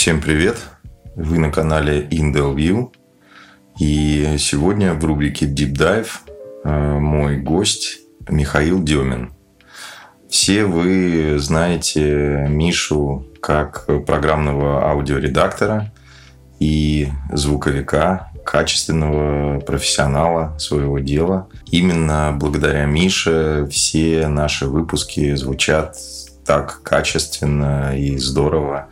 Всем привет! Вы на канале Indel View. И сегодня в рубрике Deep Dive э, мой гость Михаил Демин. Все вы знаете Мишу как программного аудиоредактора и звуковика, качественного профессионала своего дела. Именно благодаря Мише все наши выпуски звучат так качественно и здорово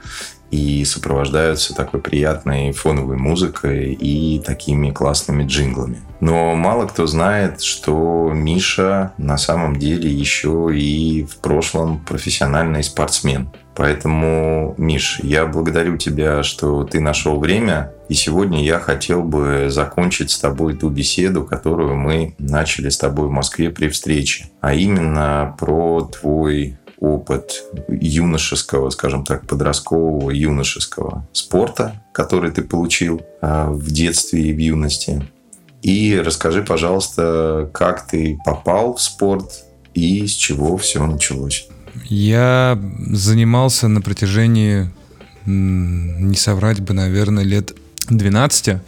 и сопровождаются такой приятной фоновой музыкой и такими классными джинглами. Но мало кто знает, что Миша на самом деле еще и в прошлом профессиональный спортсмен. Поэтому, Миш, я благодарю тебя, что ты нашел время. И сегодня я хотел бы закончить с тобой ту беседу, которую мы начали с тобой в Москве при встрече. А именно про твой опыт юношеского, скажем так, подросткового юношеского спорта, который ты получил а, в детстве и в юности. И расскажи, пожалуйста, как ты попал в спорт и с чего все началось. Я занимался на протяжении, не соврать бы, наверное, лет 12.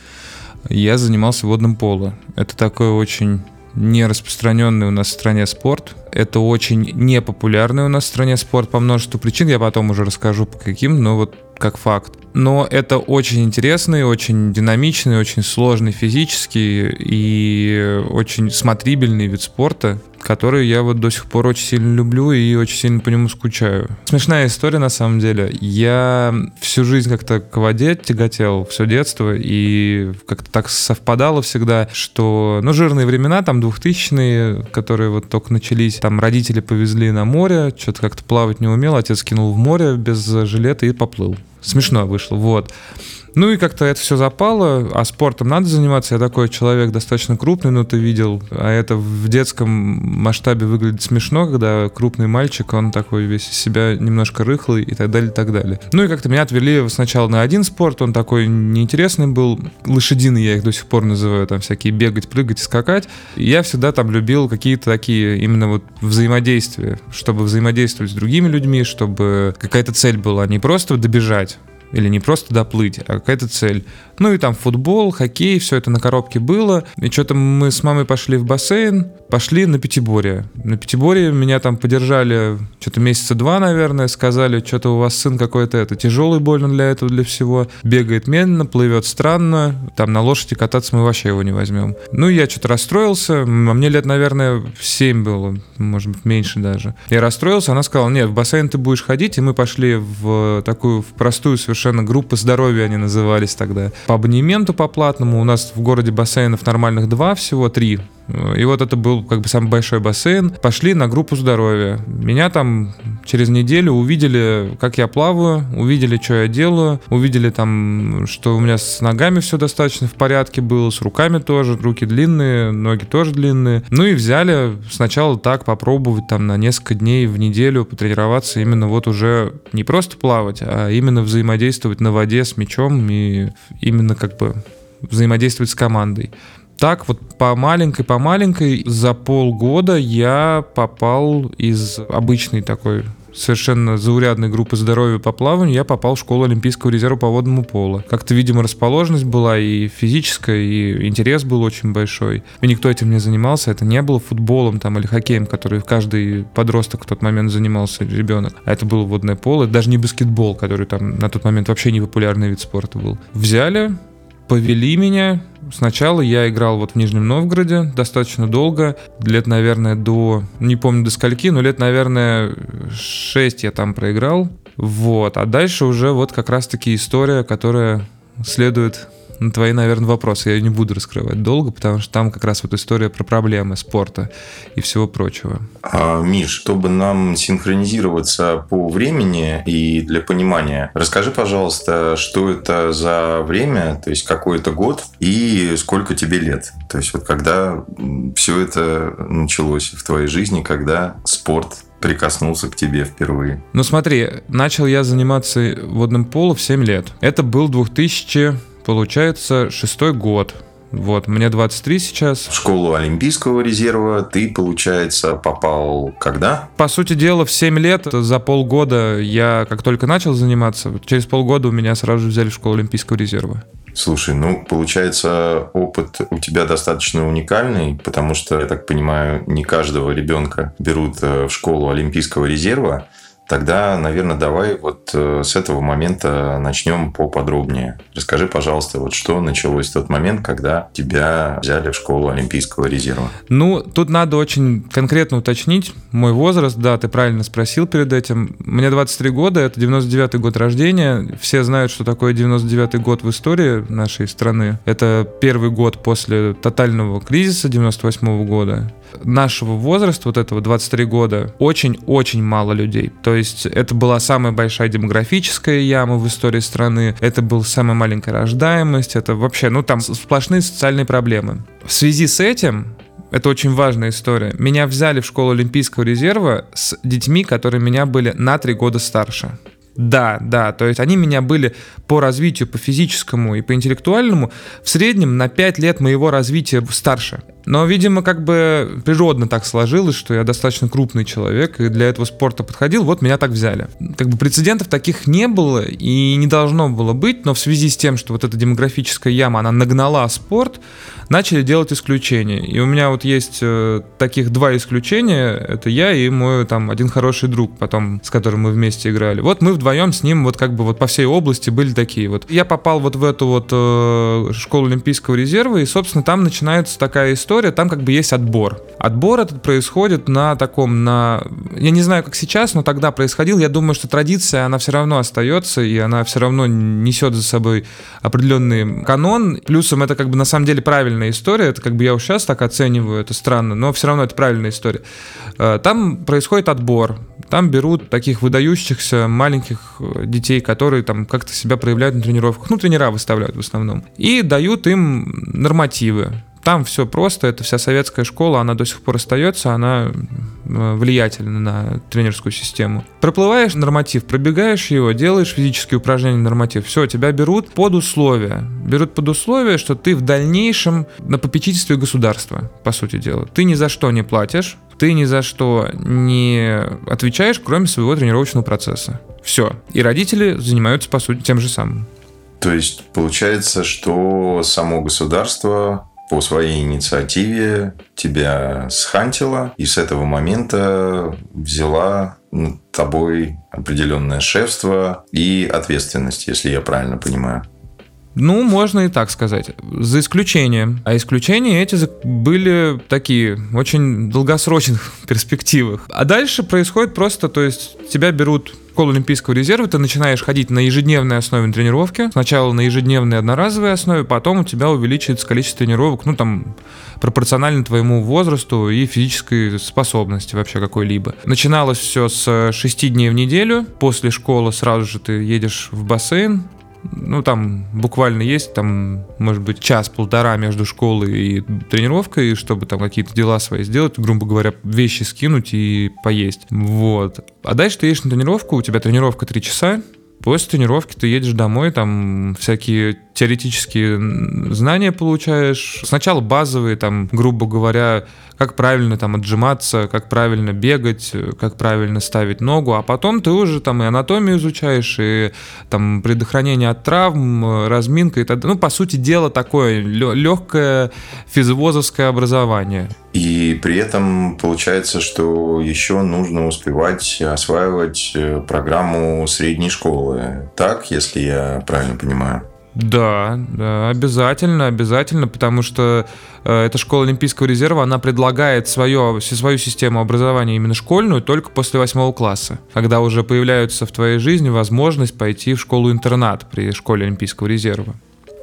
Я занимался водным поло. Это такой очень не распространенный у нас в стране спорт. Это очень непопулярный у нас в стране спорт по множеству причин. Я потом уже расскажу по каким, но вот как факт. Но это очень интересный, очень динамичный, очень сложный физически и очень смотрибельный вид спорта, который я вот до сих пор очень сильно люблю и очень сильно по нему скучаю. Смешная история на самом деле. Я всю жизнь как-то к воде тяготел, все детство, и как-то так совпадало всегда, что, ну, жирные времена, там, двухтысячные, которые вот только начались, там родители повезли на море, что-то как-то плавать не умел, отец кинул в море без жилета и поплыл. Смешно вышло, вот. Ну и как-то это все запало, а спортом надо заниматься. Я такой человек достаточно крупный, но ты видел, а это в детском масштабе выглядит смешно, когда крупный мальчик, он такой весь из себя немножко рыхлый и так далее, и так далее. Ну и как-то меня отвели сначала на один спорт, он такой неинтересный был, лошадиный я их до сих пор называю, там всякие бегать, прыгать скакать. Я всегда там любил какие-то такие именно вот взаимодействия, чтобы взаимодействовать с другими людьми, чтобы какая-то цель была, не просто добежать, или не просто доплыть, а какая-то цель. Ну и там футбол, хоккей, все это на коробке было. И что-то мы с мамой пошли в бассейн, пошли на пятиборье. На пятиборье меня там подержали что-то месяца два, наверное, сказали, что-то у вас сын какой-то это тяжелый больно для этого, для всего. Бегает медленно, плывет странно, там на лошади кататься мы вообще его не возьмем. Ну я что-то расстроился, а мне лет, наверное, 7 было, может быть, меньше даже. Я расстроился, она сказала, нет, в бассейн ты будешь ходить, и мы пошли в такую, в простую совершенно группу здоровья они назывались тогда по абонементу по платному. У нас в городе бассейнов нормальных два всего, три и вот это был как бы самый большой бассейн. Пошли на группу здоровья. Меня там через неделю увидели, как я плаваю, увидели, что я делаю, увидели там, что у меня с ногами все достаточно в порядке было, с руками тоже, руки длинные, ноги тоже длинные. Ну и взяли сначала так попробовать там на несколько дней в неделю потренироваться именно вот уже не просто плавать, а именно взаимодействовать на воде с мячом и именно как бы взаимодействовать с командой так вот по маленькой, по маленькой за полгода я попал из обычной такой совершенно заурядной группы здоровья по плаванию, я попал в школу Олимпийского резерва по водному полу. Как-то, видимо, расположенность была и физическая, и интерес был очень большой. И никто этим не занимался. Это не было футболом там или хоккеем, который каждый подросток в тот момент занимался, ребенок. А это было водное поло. Это даже не баскетбол, который там на тот момент вообще не популярный вид спорта был. Взяли, повели меня. Сначала я играл вот в Нижнем Новгороде достаточно долго, лет, наверное, до, не помню до скольки, но лет, наверное, 6 я там проиграл. Вот, а дальше уже вот как раз-таки история, которая следует на твои, наверное, вопросы. Я не буду раскрывать долго, потому что там как раз вот история про проблемы спорта и всего прочего. А, Миш, чтобы нам синхронизироваться по времени и для понимания, расскажи, пожалуйста, что это за время, то есть какой это год и сколько тебе лет? То есть вот когда все это началось в твоей жизни, когда спорт прикоснулся к тебе впервые? Ну смотри, начал я заниматься водным полом в 7 лет. Это был 2000 получается шестой год. Вот, мне 23 сейчас. В школу Олимпийского резерва ты, получается, попал когда? По сути дела, в 7 лет, за полгода я как только начал заниматься, через полгода у меня сразу же взяли в школу Олимпийского резерва. Слушай, ну, получается, опыт у тебя достаточно уникальный, потому что, я так понимаю, не каждого ребенка берут э, в школу Олимпийского резерва. Тогда, наверное, давай вот э, с этого момента начнем поподробнее. Расскажи, пожалуйста, вот что началось в тот момент, когда тебя взяли в школу Олимпийского резерва? Ну, тут надо очень конкретно уточнить мой возраст. Да, ты правильно спросил перед этим. Мне 23 года, это 99-й год рождения. Все знают, что такое 99-й год в истории нашей страны. Это первый год после тотального кризиса 98 -го года нашего возраста, вот этого 23 года, очень-очень мало людей. То есть это была самая большая демографическая яма в истории страны, это была самая маленькая рождаемость, это вообще, ну там сплошные социальные проблемы. В связи с этим это очень важная история. Меня взяли в школу Олимпийского резерва с детьми, которые меня были на три года старше. Да, да, то есть они меня были по развитию, по физическому и по интеллектуальному в среднем на 5 лет моего развития старше. Но, видимо, как бы природно так сложилось, что я достаточно крупный человек и для этого спорта подходил, вот меня так взяли. Как бы прецедентов таких не было и не должно было быть, но в связи с тем, что вот эта демографическая яма, она нагнала спорт, начали делать исключения. И у меня вот есть э, таких два исключения, это я и мой там один хороший друг потом, с которым мы вместе играли. Вот мы вдвоем с ним вот как бы вот по всей области были такие вот. Я попал вот в эту вот э, школу Олимпийского резерва, и, собственно, там начинается такая история, история, там как бы есть отбор. Отбор этот происходит на таком, на... Я не знаю, как сейчас, но тогда происходил. Я думаю, что традиция, она все равно остается, и она все равно несет за собой определенный канон. Плюсом это как бы на самом деле правильная история. Это как бы я уж сейчас так оцениваю, это странно, но все равно это правильная история. Э, там происходит отбор. Там берут таких выдающихся маленьких э, детей, которые там как-то себя проявляют на тренировках. Ну, тренера выставляют в основном. И дают им нормативы. Там все просто, это вся советская школа, она до сих пор остается, она э, влиятельна на тренерскую систему. Проплываешь норматив, пробегаешь его, делаешь физические упражнения норматив, все, тебя берут под условия. Берут под условие, что ты в дальнейшем на попечительстве государства, по сути дела. Ты ни за что не платишь, ты ни за что не отвечаешь, кроме своего тренировочного процесса. Все. И родители занимаются, по сути, тем же самым. То есть получается, что само государство по своей инициативе тебя схантила и с этого момента взяла над тобой определенное шефство и ответственность, если я правильно понимаю. Ну, можно и так сказать. За исключением. А исключения эти были такие, очень долгосрочных перспективах. А дальше происходит просто, то есть тебя берут школу Олимпийского резерва, ты начинаешь ходить на ежедневной основе тренировки. Сначала на ежедневной одноразовой основе, потом у тебя увеличивается количество тренировок, ну там пропорционально твоему возрасту и физической способности вообще какой-либо. Начиналось все с 6 дней в неделю. После школы сразу же ты едешь в бассейн, ну, там буквально есть, там, может быть, час-полтора между школой и тренировкой, чтобы там какие-то дела свои сделать, грубо говоря, вещи скинуть и поесть. Вот. А дальше ты едешь на тренировку, у тебя тренировка три часа, После тренировки ты едешь домой, там всякие теоретические знания получаешь. Сначала базовые, там, грубо говоря, как правильно там отжиматься, как правильно бегать, как правильно ставить ногу, а потом ты уже там и анатомию изучаешь, и там предохранение от травм, разминка и так далее. Ну, по сути дела, такое легкое физвозовское образование. И при этом получается, что еще нужно успевать осваивать э, программу средней школы. Так, если я правильно понимаю? Да, да, обязательно, обязательно, потому что э, эта школа Олимпийского резерва, она предлагает свое, свою систему образования именно школьную только после восьмого класса, когда уже появляется в твоей жизни возможность пойти в школу-интернат при школе Олимпийского резерва.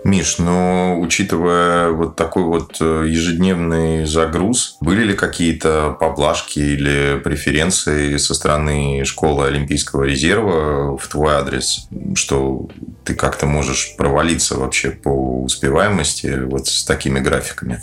Миш, но учитывая вот такой вот э, ежедневный загруз, были ли какие-то поблажки или преференции со стороны школы Олимпийского резерва в твой адрес, что ты как-то можешь провалиться вообще по успеваемости вот с такими графиками?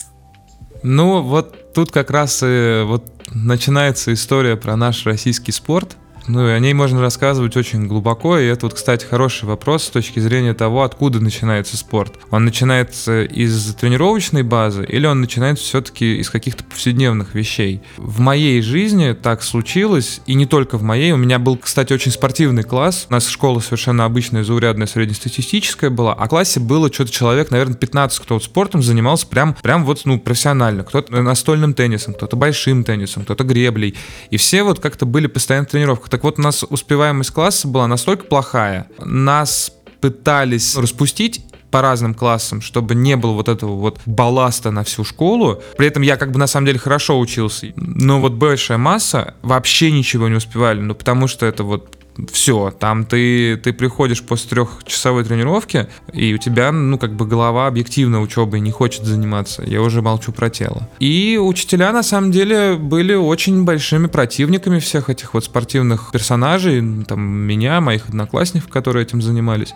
Ну, вот тут как раз и вот начинается история про наш российский спорт – Ну, и о ней можно рассказывать очень глубоко, и это вот, кстати, хороший вопрос с точки зрения того, откуда начинается спорт. Он начинается из тренировочной базы или он начинается все-таки из каких-то повседневных вещей? В моей жизни так случилось, и не только в моей. У меня был, кстати, очень спортивный класс. У нас школа совершенно обычная, заурядная, среднестатистическая была, а в классе было что-то человек, наверное, 15, кто вот спортом занимался прям, прям вот, ну, профессионально. Кто-то настольным теннисом, кто-то большим теннисом, кто-то греблей. И все вот как-то были постоянно в тренировках. Так вот, у нас успеваемость класса была настолько плохая, нас пытались распустить по разным классам, чтобы не было вот этого вот балласта на всю школу. При этом я как бы на самом деле хорошо учился. Но вот большая масса вообще ничего не успевали. Ну, потому что это вот все, там ты, ты приходишь после трехчасовой тренировки, и у тебя, ну, как бы голова объективно учебой не хочет заниматься. Я уже молчу про тело. И учителя, на самом деле, были очень большими противниками всех этих вот спортивных персонажей, там, меня, моих одноклассников, которые этим занимались.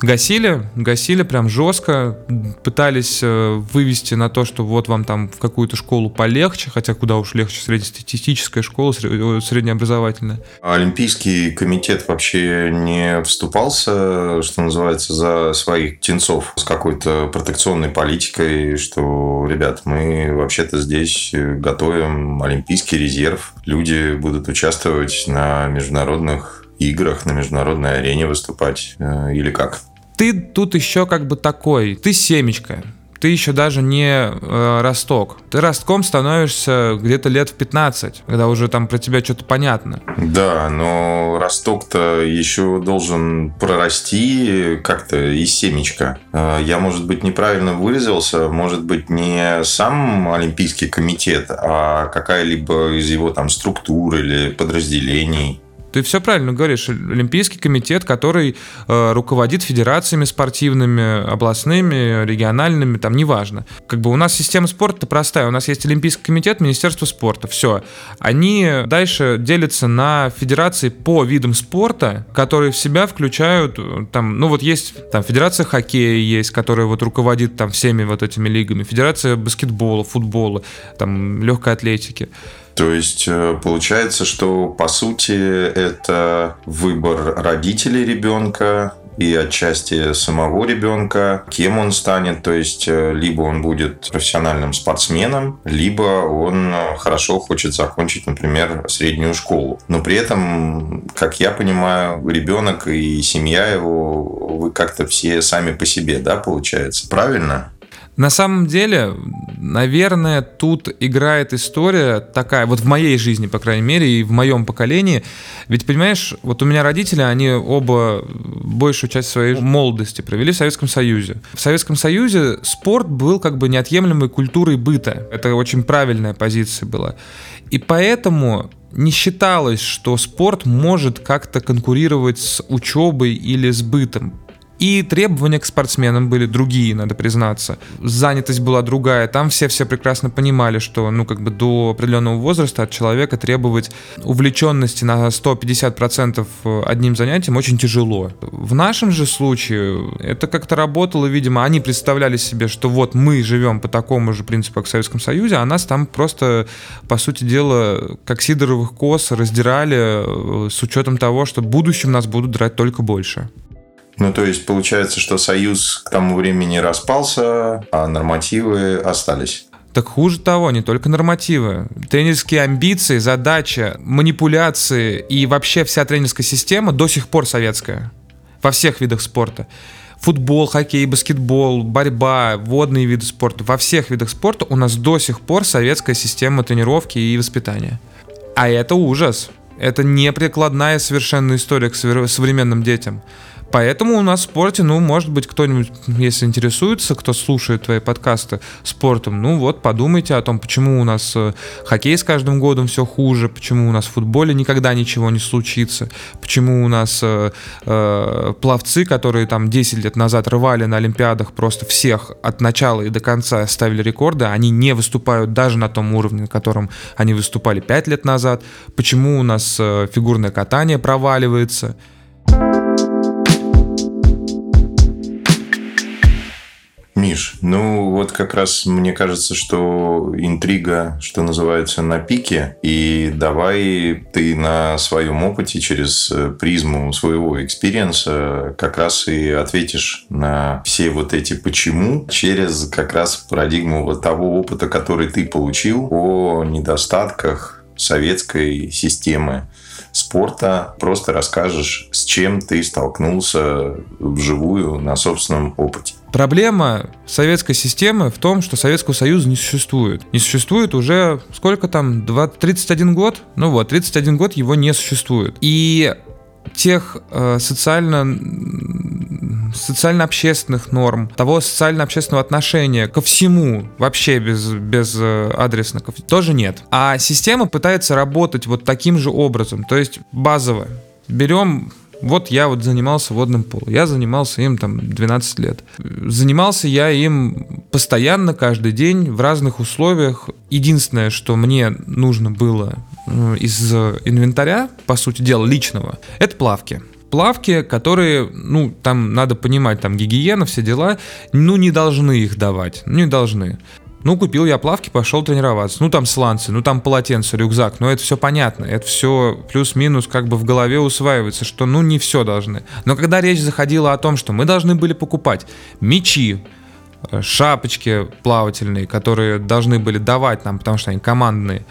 Гасили, гасили прям жестко, пытались э, вывести на то, что вот вам там в какую-то школу полегче, хотя куда уж легче среднестатистическая школа, э, среднеобразовательная. Олимпийский комитет вообще не вступался, что называется, за своих птенцов с какой-то протекционной политикой, что, ребят, мы вообще-то здесь готовим олимпийский резерв, люди будут участвовать на международных играх, на международной арене выступать э, или как? Ты тут еще как бы такой, ты семечка, ты еще даже не э, росток. Ты ростком становишься где-то лет в 15, когда уже там про тебя что-то понятно. Да, но росток-то еще должен прорасти как-то из семечка. Э, я, может быть, неправильно выразился, может быть, не сам Олимпийский комитет, а какая-либо из его там структур или подразделений. Ты все правильно говоришь. Олимпийский комитет, который э, руководит федерациями спортивными, областными, региональными, там неважно. Как бы у нас система спорта простая. У нас есть Олимпийский комитет, Министерство спорта. Все. Они дальше делятся на федерации по видам спорта, которые в себя включают э, там, ну вот есть там Федерация хоккея есть, которая вот руководит там всеми вот этими лигами, Федерация баскетбола, футбола, там легкой атлетики. То есть э, получается, что по сути это выбор родителей ребенка, и отчасти самого ребенка, кем он станет, то есть э, либо он будет профессиональным спортсменом, либо он э, хорошо хочет закончить, например, среднюю школу. Но при этом, как я понимаю, ребенок и семья его, вы как-то все сами по себе, да, получается? Правильно? На самом деле, наверное, тут играет история такая, вот в моей жизни, по крайней мере, и в моем поколении. Ведь, понимаешь, вот у меня родители, они оба большую часть своей молодости провели в Советском Союзе. В Советском Союзе спорт был как бы неотъемлемой культурой быта. Это очень правильная позиция была. И поэтому не считалось, что спорт может как-то конкурировать с учебой или с бытом. И требования к спортсменам были другие, надо признаться. Занятость была другая. Там все-все прекрасно понимали, что ну как бы до определенного возраста от человека требовать увлеченности на 150% одним занятием очень тяжело. В нашем же случае это как-то работало, видимо, они представляли себе, что вот мы живем по такому же принципу, как в Советском Союзе, а нас там просто, по сути дела, как сидоровых кос раздирали э, с учетом того, что в будущем нас будут драть только больше. Ну, то есть получается, что союз к тому времени распался, а нормативы остались. Так хуже того, не только нормативы. Тренерские амбиции, задача, манипуляции и вообще вся тренерская система до сих пор советская. Во всех видах спорта. Футбол, хоккей, баскетбол, борьба, водные виды спорта. Во всех видах спорта у нас до сих пор советская система тренировки и воспитания. А это ужас. Это не прикладная совершенно история к современным детям. Поэтому у нас в спорте, ну, может быть, кто-нибудь, если интересуется, кто слушает твои подкасты спортом, ну вот, подумайте о том, почему у нас э, хоккей с каждым годом все хуже, почему у нас в футболе никогда ничего не случится, почему у нас э, э, пловцы, которые там 10 лет назад рвали на Олимпиадах просто всех от начала и до конца ставили рекорды, они не выступают даже на том уровне, на котором они выступали 5 лет назад, почему у нас э, фигурное катание проваливается, Миш, ну вот как раз мне кажется, что интрига, что называется, на пике. И давай ты на своем опыте через э, призму своего experience а как раз и ответишь на все вот эти почему через как раз парадигму вот того опыта, который ты получил о недостатках советской системы спорта. Просто расскажешь, с чем ты столкнулся вживую на собственном опыте. Проблема советской системы в том, что Советского Союза не существует. Не существует уже сколько там, 20, 31 год? Ну вот, 31 год его не существует. И тех э, социально социально-общественных норм, того социально-общественного отношения ко всему вообще без, без э, адресников тоже нет. А система пытается работать вот таким же образом, то есть базово. Берем вот я вот занимался водным полом. Я занимался им там 12 лет. Занимался я им постоянно, каждый день, в разных условиях. Единственное, что мне нужно было э, из инвентаря, по сути дела, личного, это плавки плавки, которые, ну, там надо понимать, там гигиена, все дела, ну, не должны их давать, не должны. Ну, купил я плавки, пошел тренироваться. Ну, там сланцы, ну, там полотенце, рюкзак. Ну, это все понятно. Это все плюс-минус как бы в голове усваивается, что, ну, не все должны. Но когда речь заходила о том, что мы должны были покупать мечи, э, шапочки плавательные, которые должны были давать нам, потому что они командные,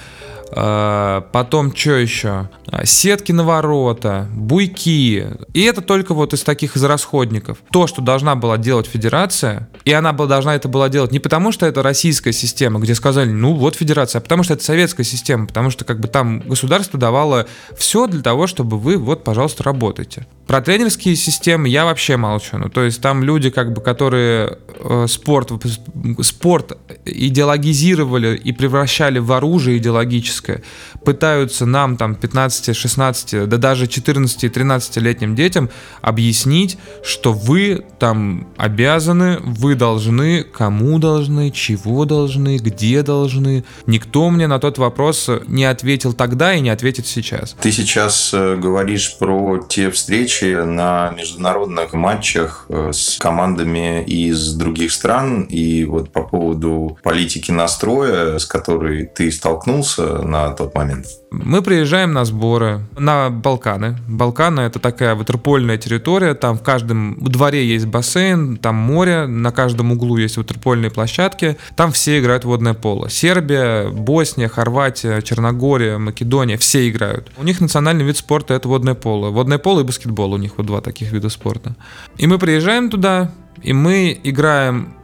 потом что еще? Сетки на ворота, буйки. И это только вот из таких из расходников. То, что должна была делать федерация, и она была, должна это была делать не потому, что это российская система, где сказали, ну вот федерация, а потому что это советская система, потому что как бы там государство давало все для того, чтобы вы вот, пожалуйста, работайте. Про тренерские системы я вообще молчу. Ну, то есть там люди, как бы, которые э, спорт, спорт идеологизировали и превращали в оружие идеологическое, пытаются нам, там, 15, 16, да даже 14 и 13-летним детям объяснить, что вы там обязаны, вы должны, кому должны, чего должны, где должны. Никто мне на тот вопрос не ответил тогда и не ответит сейчас. Ты сейчас э, говоришь про те встречи, встречи на международных матчах э, с командами из других стран. И вот по поводу политики настроя, с которой ты столкнулся на тот момент. Мы приезжаем на сборы на Балканы. Балканы это такая ватерпольная территория. Там в каждом дворе есть бассейн, там море, на каждом углу есть ватерпольные площадки. Там все играют в водное поло. Сербия, Босния, Хорватия, Черногория, Македония, все играют. У них национальный вид спорта это водное поло. Водное поло и баскетбол у них вот два таких вида спорта. И мы приезжаем туда, и мы играем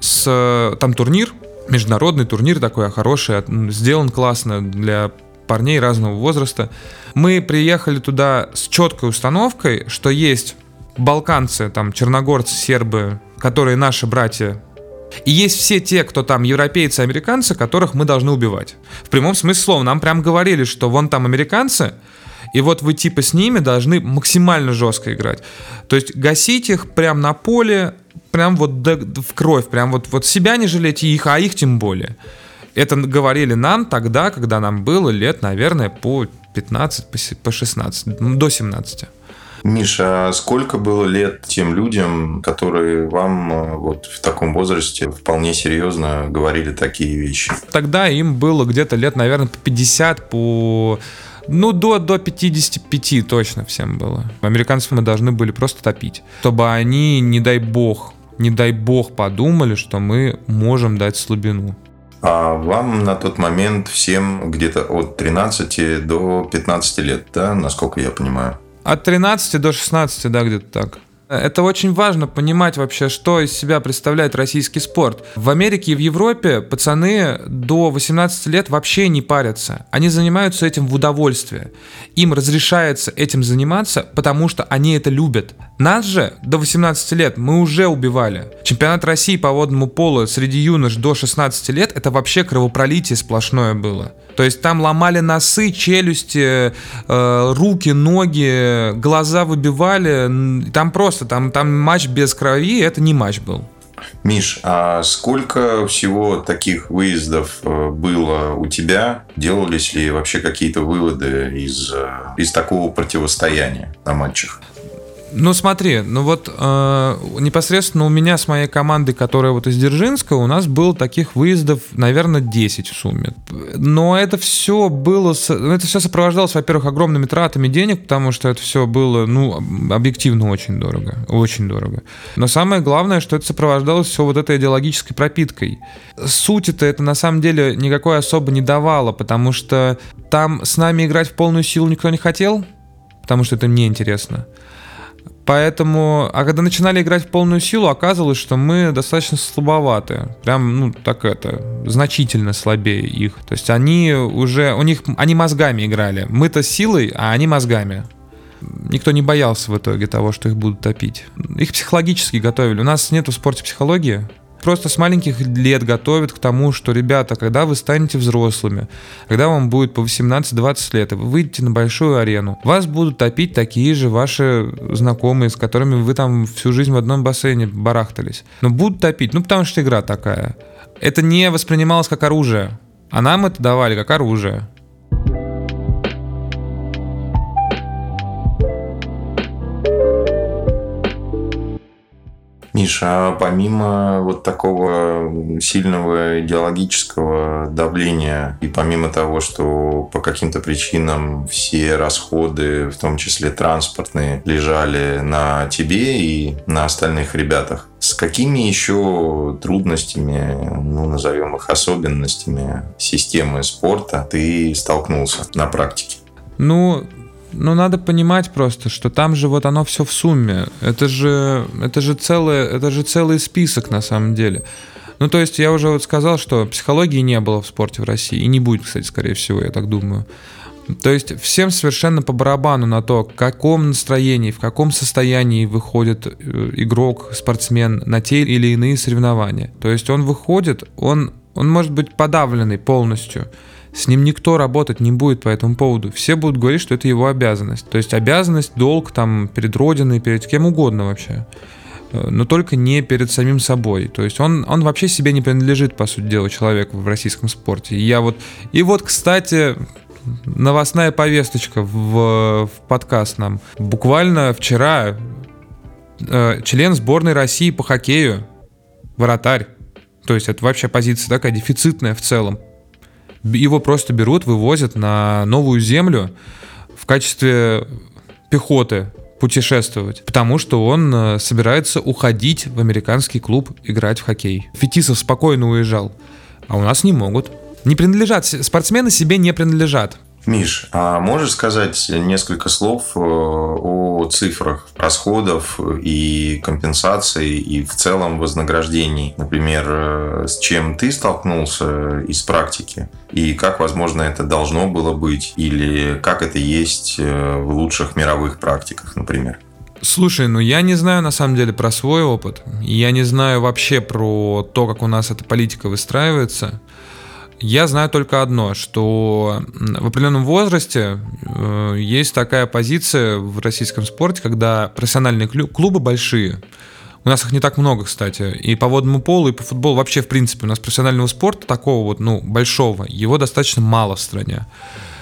с... Там турнир, международный турнир такой хороший, сделан классно для парней разного возраста. Мы приехали туда с четкой установкой, что есть балканцы, там черногорцы, сербы, которые наши братья и есть все те, кто там европейцы, американцы, которых мы должны убивать. В прямом смысле слова. Нам прям говорили, что вон там американцы, и вот вы типа с ними должны максимально жестко играть. То есть гасить их прям на поле, прям вот в кровь, прям вот, вот себя не жалеть и их, а их тем более. Это говорили нам тогда, когда нам было лет, наверное, по 15, по 16, до 17. Миша, а сколько было лет тем людям, которые вам э, вот в таком возрасте вполне серьезно говорили такие вещи? Тогда им было где-то лет, наверное, по 50, по ну, до, до 55 точно всем было. Американцев мы должны были просто топить. Чтобы они, не дай бог, не дай бог подумали, что мы можем дать слабину. А вам на тот момент всем где-то от 13 до 15 лет, да, насколько я понимаю? От 13 до 16, да, где-то так. Это очень важно понимать вообще, что из себя представляет российский спорт. В Америке и в Европе пацаны до 18 лет вообще не парятся. Они занимаются этим в удовольствие. Им разрешается этим заниматься, потому что они это любят. Нас же до 18 лет мы уже убивали. Чемпионат России по водному полу среди юнош до 16 лет это вообще кровопролитие сплошное было. То есть там ломали носы, челюсти, э, руки, ноги, глаза выбивали. Там просто, там, там матч без крови, это не матч был. Миш, а сколько всего таких выездов э, было у тебя? Делались ли вообще какие-то выводы из, э, из такого противостояния на матчах? Ну смотри, ну вот э, непосредственно у меня с моей командой, которая вот из Дзержинска, у нас было таких выездов, наверное, 10 в сумме. Но это все было, ну, это все сопровождалось, во-первых, огромными тратами денег, потому что это все было, ну, объективно очень дорого, очень дорого. Но самое главное, что это сопровождалось все вот этой идеологической пропиткой. Суть-то это на самом деле никакой особо не давало, потому что там с нами играть в полную силу никто не хотел, потому что это мне интересно. Поэтому, а когда начинали играть в полную силу, оказывалось, что мы достаточно слабоваты. Прям, ну, так это, значительно слабее их. То есть они уже, у них, они мозгами играли. Мы-то силой, а они мозгами. Никто не боялся в итоге того, что их будут топить. Их психологически готовили. У нас нет в спорте психологии. Просто с маленьких лет готовят к тому, что, ребята, когда вы станете взрослыми, когда вам будет по 18-20 лет, вы выйдете на большую арену, вас будут топить такие же ваши знакомые, с которыми вы там всю жизнь в одном бассейне барахтались. Но будут топить, ну потому что игра такая. Это не воспринималось как оружие, а нам это давали как оружие. Миша, а помимо вот такого сильного идеологического давления и помимо того, что по каким-то причинам все расходы, в том числе транспортные, лежали на тебе и на остальных ребятах, с какими еще трудностями, ну, назовем их особенностями системы спорта ты столкнулся на практике? Ну, ну, надо понимать просто, что там же вот оно все в сумме. Это же, это же, целое, это же целый список на самом деле. Ну, то есть я уже вот сказал, что психологии не было в спорте в России. И не будет, кстати, скорее всего, я так думаю. То есть всем совершенно по барабану на то, в каком настроении, в каком состоянии выходит э, игрок, спортсмен на те или иные соревнования. То есть он выходит, он, он может быть подавленный полностью. С ним никто работать не будет по этому поводу. Все будут говорить, что это его обязанность. То есть обязанность, долг там перед Родиной, перед кем угодно вообще. Э, но только не перед самим собой. То есть он, он вообще себе не принадлежит, по сути дела, человек в российском спорте. И я вот... И вот, кстати, новостная повесточка в, в подкаст нам. Буквально вчера э, член сборной России по хоккею, вратарь, то есть это вообще позиция такая дефицитная в целом, его просто берут, вывозят на новую землю в качестве пехоты путешествовать, потому что он э, собирается уходить в американский клуб играть в хоккей. Фетисов спокойно уезжал, а у нас не могут. Не принадлежат, спортсмены себе не принадлежат. Миш, а можешь сказать несколько слов э, о цифрах расходов и компенсаций и в целом вознаграждений? Например, э, с чем ты столкнулся из практики и как, возможно, это должно было быть или как это есть э, в лучших мировых практиках, например? Слушай, ну я не знаю на самом деле про свой опыт. Я не знаю вообще про то, как у нас эта политика выстраивается. Я знаю только одно, что в определенном возрасте э, есть такая позиция в российском спорте, когда профессиональные клубы большие, у нас их не так много, кстати. И по водному полу, и по футболу вообще, в принципе, у нас профессионального спорта такого вот, ну, большого, его достаточно мало в стране.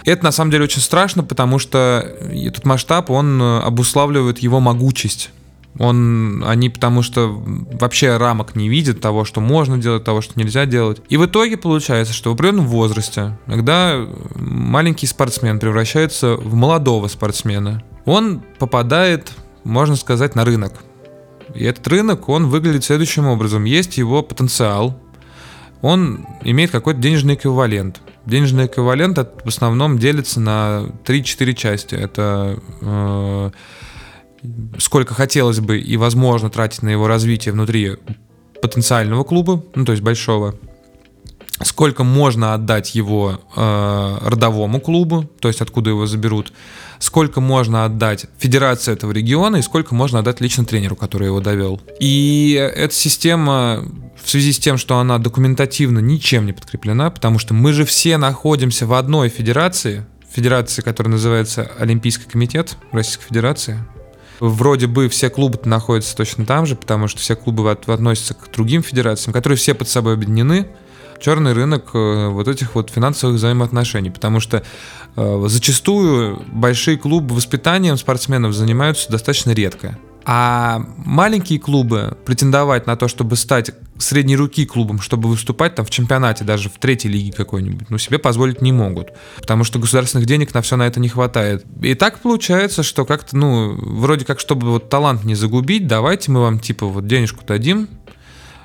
Это на самом деле очень страшно, потому что этот масштаб, он обуславливает его могучесть. Он, они потому что вообще рамок не видят того, что можно делать, того, что нельзя делать. И в итоге получается, что в определенном возрасте, когда маленький спортсмен превращается в молодого спортсмена, он попадает, можно сказать, на рынок. И этот рынок, он выглядит следующим образом. Есть его потенциал, он имеет какой-то денежный эквивалент. Денежный эквивалент в основном делится на 3-4 части. Это э, сколько хотелось бы и возможно тратить на его развитие внутри потенциального клуба, ну то есть большого, сколько можно отдать его э, родовому клубу, то есть откуда его заберут, сколько можно отдать федерации этого региона и сколько можно отдать лично тренеру, который его довел. И эта система в связи с тем, что она документативно ничем не подкреплена, потому что мы же все находимся в одной федерации, федерации, которая называется Олимпийский комитет Российской Федерации, Вроде бы все клубы находятся точно там же, потому что все клубы относятся к другим федерациям, которые все под собой объединены. черный рынок э, вот этих вот финансовых взаимоотношений, потому что э, зачастую большие клубы воспитанием спортсменов занимаются достаточно редко. А маленькие клубы претендовать на то, чтобы стать средней руки клубом, чтобы выступать там в чемпионате, даже в третьей лиге какой-нибудь, ну, себе позволить не могут. Потому что государственных денег на все на это не хватает. И так получается, что как-то, ну, вроде как, чтобы вот талант не загубить, давайте мы вам, типа, вот денежку дадим,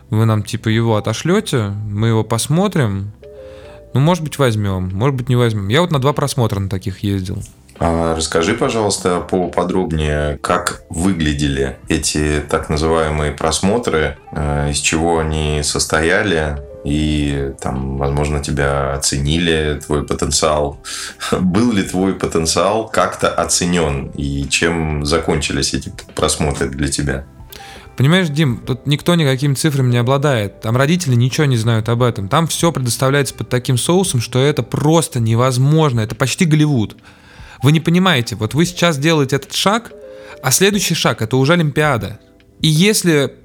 вы нам, типа, его отошлете, мы его посмотрим, ну, может быть, возьмем, может быть, не возьмем. Я вот на два просмотра на таких ездил. А расскажи, пожалуйста, поподробнее, как выглядели эти так называемые просмотры, э, из чего они состояли, и там, возможно, тебя оценили, твой потенциал. Был ли твой потенциал как-то оценен, и чем закончились эти просмотры для тебя? Понимаешь, Дим, тут никто никакими цифрами не обладает. Там родители ничего не знают об этом. Там все предоставляется под таким соусом, что это просто невозможно. Это почти Голливуд. Вы не понимаете, вот вы сейчас делаете этот шаг, а следующий шаг это уже Олимпиада. И если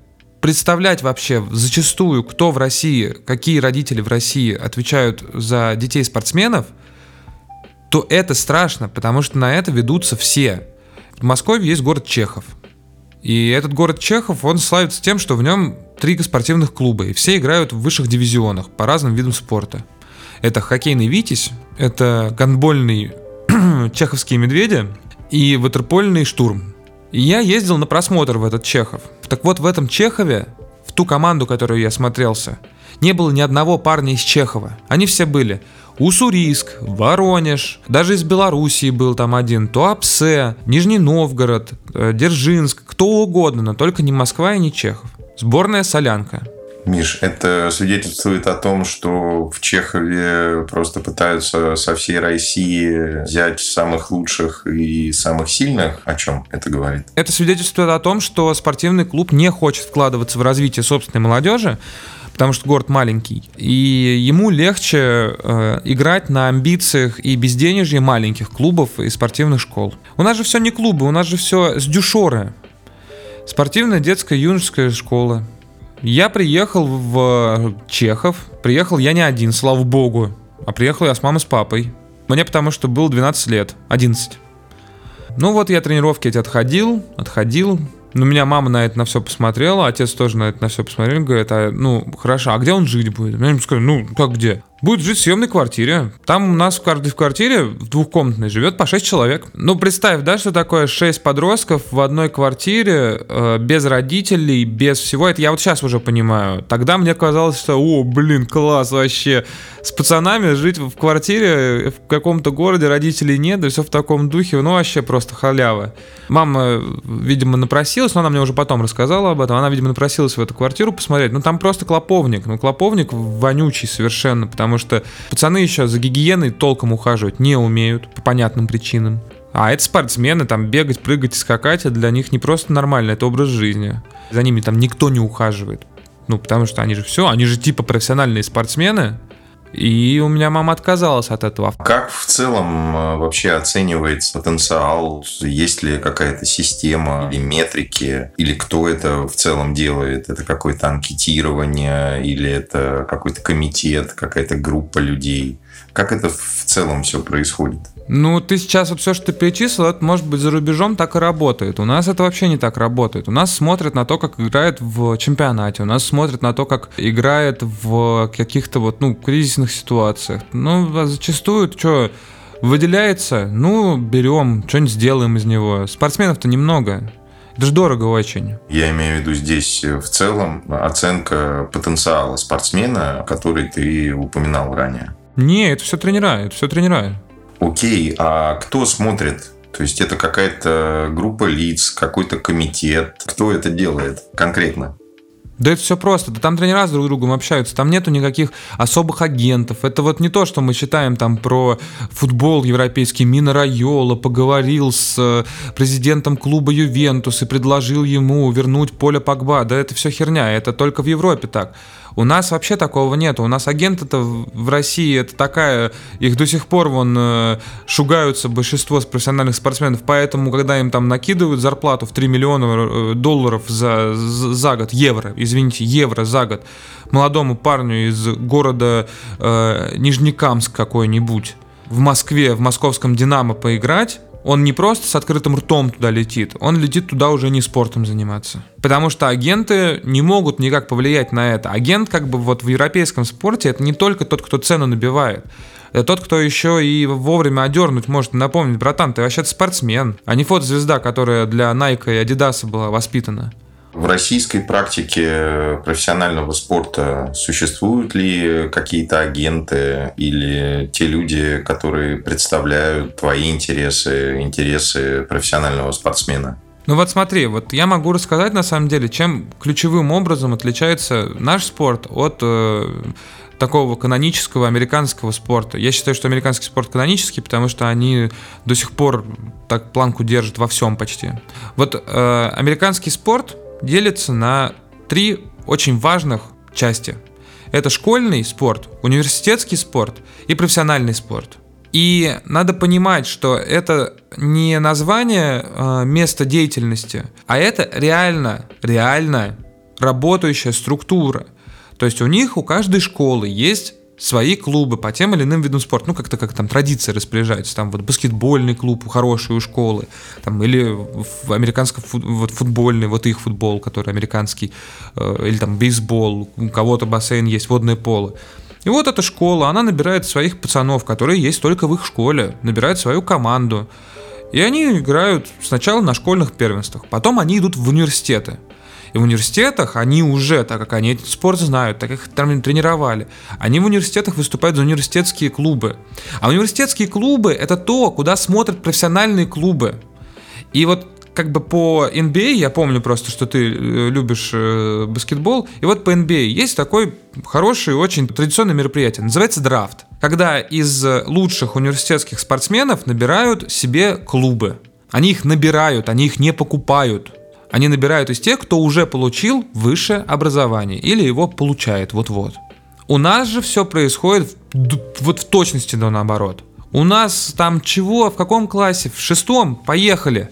представлять вообще зачастую, кто в России, какие родители в России отвечают за детей спортсменов, то это страшно, потому что на это ведутся все. В Москве есть город Чехов. И этот город Чехов, он славится тем, что в нем три спортивных клуба, и все играют в высших дивизионах по разным видам спорта. Это хоккейный «Витязь», это гандбольный чеховские медведи и ватерпольный штурм. И я ездил на просмотр в этот Чехов. Так вот, в этом Чехове, в ту команду, которую я смотрелся, не было ни одного парня из Чехова. Они все были Уссурийск, Воронеж, даже из Белоруссии был там один, Туапсе, Нижний Новгород, э, Держинск, кто угодно, но только не Москва и не Чехов. Сборная солянка. Миш, это свидетельствует о том, что в Чехове просто пытаются со всей России взять самых лучших и самых сильных. О чем это говорит? Это свидетельствует о том, что спортивный клуб не хочет вкладываться в развитие собственной молодежи, потому что город маленький, и ему легче э, играть на амбициях и безденежье маленьких клубов и спортивных школ. У нас же все не клубы, у нас же все с дюшоры. Спортивная детская юношеская школа, я приехал в Чехов. Приехал я не один, слава богу. А приехал я с мамой, с папой. Мне потому что было 12 лет, 11. Ну вот я тренировки эти отходил, отходил. Ну, меня мама на это на все посмотрела, отец тоже на это на все посмотрел, говорит, а, ну, хорошо, а где он жить будет? Я ему сказал, ну, как где? Будет жить в съемной квартире. Там у нас в каждой квартире, в двухкомнатной, живет по 6 человек. Ну, представь, да, что такое 6 подростков в одной квартире, э, без родителей, без всего. Это я вот сейчас уже понимаю. Тогда мне казалось, что, о, блин, класс вообще. С пацанами жить в квартире в каком-то городе, родителей нет, да все в таком духе, ну, вообще просто халява. Мама, видимо, напросилась, но она мне уже потом рассказала об этом. Она, видимо, напросилась в эту квартиру посмотреть. Ну, там просто клоповник. Ну, клоповник вонючий совершенно, потому потому что пацаны еще за гигиеной толком ухаживать не умеют по понятным причинам. А это спортсмены, там бегать, прыгать скакать, это для них не просто нормально, это образ жизни. За ними там никто не ухаживает. Ну, потому что они же все, они же типа профессиональные спортсмены, и у меня мама отказалась от этого. Как в целом э, вообще оценивается потенциал? Есть ли какая-то система или метрики? Или кто это в целом делает? Это какое-то анкетирование? Или это какой-то комитет, какая-то группа людей? Как это в целом все происходит? Ну, ты сейчас вот все, что ты перечислил, это может быть за рубежом так и работает. У нас это вообще не так работает. У нас смотрят на то, как играет в чемпионате. У нас смотрят на то, как играет в каких-то вот, ну, кризисных ситуациях. Ну, а зачастую, что, выделяется, ну, берем, что-нибудь сделаем из него. Спортсменов-то немного. Это же дорого очень. Я имею в виду здесь в целом оценка потенциала спортсмена, который ты упоминал ранее. Не, это все тренера, это все тренера. Окей, а кто смотрит? То есть это какая-то группа лиц, какой-то комитет. Кто это делает конкретно? Да это все просто. Да там тренера с друг другом общаются. Там нету никаких особых агентов. Это вот не то, что мы считаем там про футбол европейский. Мина Райола поговорил с э, президентом клуба Ювентус и предложил ему вернуть Поля Погба. Да это все херня. Это только в Европе так. У нас вообще такого нет. У нас агенты-то в России это такая, их до сих пор вон э, шугаются большинство профессиональных спортсменов, поэтому когда им там накидывают зарплату в 3 миллиона э, долларов за, за год, евро, извините, евро за год, молодому парню из города э, Нижнекамск какой-нибудь в Москве, в московском «Динамо» поиграть, он не просто с открытым ртом туда летит, он летит туда уже не спортом заниматься. Потому что агенты не могут никак повлиять на это. Агент как бы вот в европейском спорте это не только тот, кто цену набивает. Это тот, кто еще и вовремя одернуть может напомнить, братан, ты вообще-то спортсмен, а не фотозвезда, которая для Nike и Adidas была воспитана. В российской практике профессионального спорта существуют ли какие-то агенты или те люди, которые представляют твои интересы, интересы профессионального спортсмена? Ну вот смотри, вот я могу рассказать на самом деле, чем ключевым образом отличается наш спорт от э, такого канонического американского спорта. Я считаю, что американский спорт канонический, потому что они до сих пор так планку держат во всем почти. Вот э, американский спорт делится на три очень важных части. Это школьный спорт, университетский спорт и профессиональный спорт. И надо понимать, что это не название э, места деятельности, а это реально, реально работающая структура. То есть у них, у каждой школы есть свои клубы по тем или иным видам спорта. Ну, как-то как там традиции распоряжаются. Там вот баскетбольный клуб хороший у школы. Там, или в американском фут, вот футбольный, вот их футбол, который американский. Э, или там бейсбол. У кого-то бассейн есть, водное поло. И вот эта школа, она набирает своих пацанов, которые есть только в их школе. Набирает свою команду. И они играют сначала на школьных первенствах. Потом они идут в университеты. И в университетах они уже, так как они этот спорт знают, так как их там тренировали, они в университетах выступают за университетские клубы. А университетские клубы это то, куда смотрят профессиональные клубы. И вот как бы по NBA, я помню просто, что ты э, любишь э, баскетбол, и вот по NBA есть такой хороший, очень традиционное мероприятие, называется драфт, когда из лучших университетских спортсменов набирают себе клубы. Они их набирают, они их не покупают. Они набирают из тех, кто уже получил высшее образование или его получает вот-вот. У нас же все происходит вот в точности да, наоборот. У нас там чего, в каком классе? В шестом? Поехали.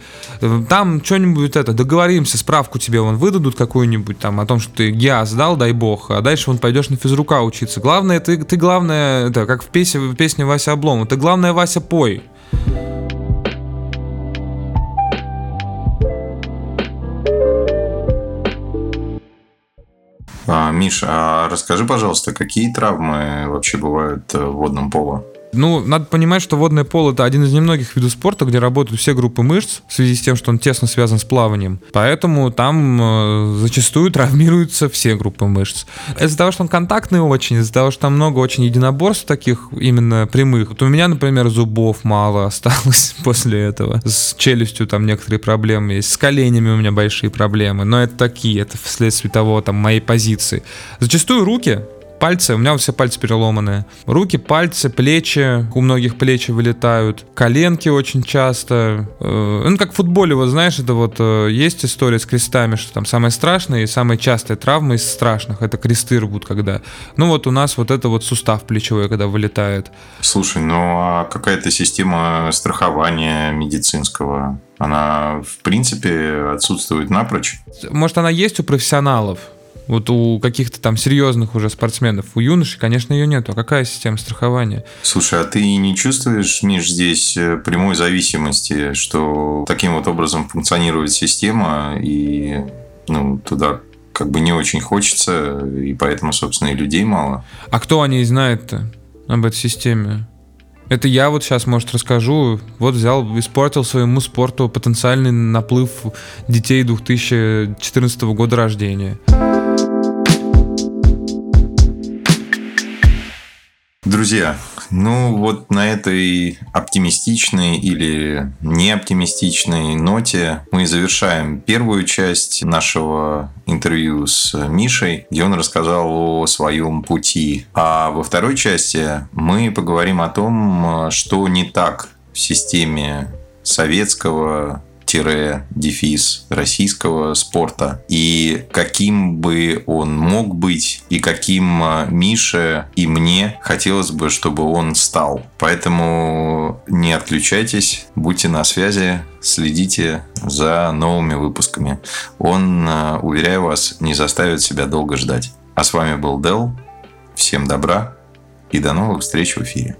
Там что-нибудь это, договоримся, справку тебе вон выдадут какую-нибудь там о том, что ты ГИА сдал, дай бог, а дальше вон пойдешь на физрука учиться. Главное, ты, ты главное, это, как в песне, в песне Вася Обломова, ты главное, Вася, пой. А, Миша, а расскажи, пожалуйста, какие травмы вообще бывают в водном поло? Ну, надо понимать, что водное поло это один из немногих видов спорта, где работают все группы мышц в связи с тем, что он тесно связан с плаванием. Поэтому там э, зачастую травмируются все группы мышц. Из-за того, что он контактный очень, из-за того, что там много очень единоборств таких именно прямых. Вот у меня, например, зубов мало осталось после этого. С челюстью там некоторые проблемы есть. С коленями у меня большие проблемы. Но это такие, это вследствие того, там, моей позиции. Зачастую руки пальцы, у меня все пальцы переломанные. Руки, пальцы, плечи, у многих плечи вылетают, коленки очень часто. Э, ну, как в футболе, вот знаешь, это вот э, есть история с крестами, что там самые страшные и самые частые травмы из страшных, это кресты рвут когда. Ну вот у нас вот это вот сустав плечевой, когда вылетает. Слушай, ну а какая-то система страхования медицинского, она в принципе отсутствует напрочь? Может, она есть у профессионалов, вот у каких-то там серьезных уже спортсменов. У юношей, конечно, ее нету. А какая система страхования? Слушай, а ты не чувствуешь, Миш, здесь э, прямой зависимости, что таким вот образом функционирует система, и ну, туда как бы не очень хочется, и поэтому, собственно, и людей мало. А кто о ней знает-то, об этой системе? Это я вот сейчас, может, расскажу. Вот взял, испортил своему спорту потенциальный наплыв детей 2014 года рождения. Друзья, ну вот на этой оптимистичной или не оптимистичной ноте мы завершаем первую часть нашего интервью с Мишей, где он рассказал о своем пути. А во второй части мы поговорим о том, что не так в системе советского дефис российского спорта. И каким бы он мог быть, и каким а, Мише и мне хотелось бы, чтобы он стал. Поэтому не отключайтесь, будьте на связи, следите за новыми выпусками. Он, а, уверяю вас, не заставит себя долго ждать. А с вами был Дел. Всем добра и до новых встреч в эфире.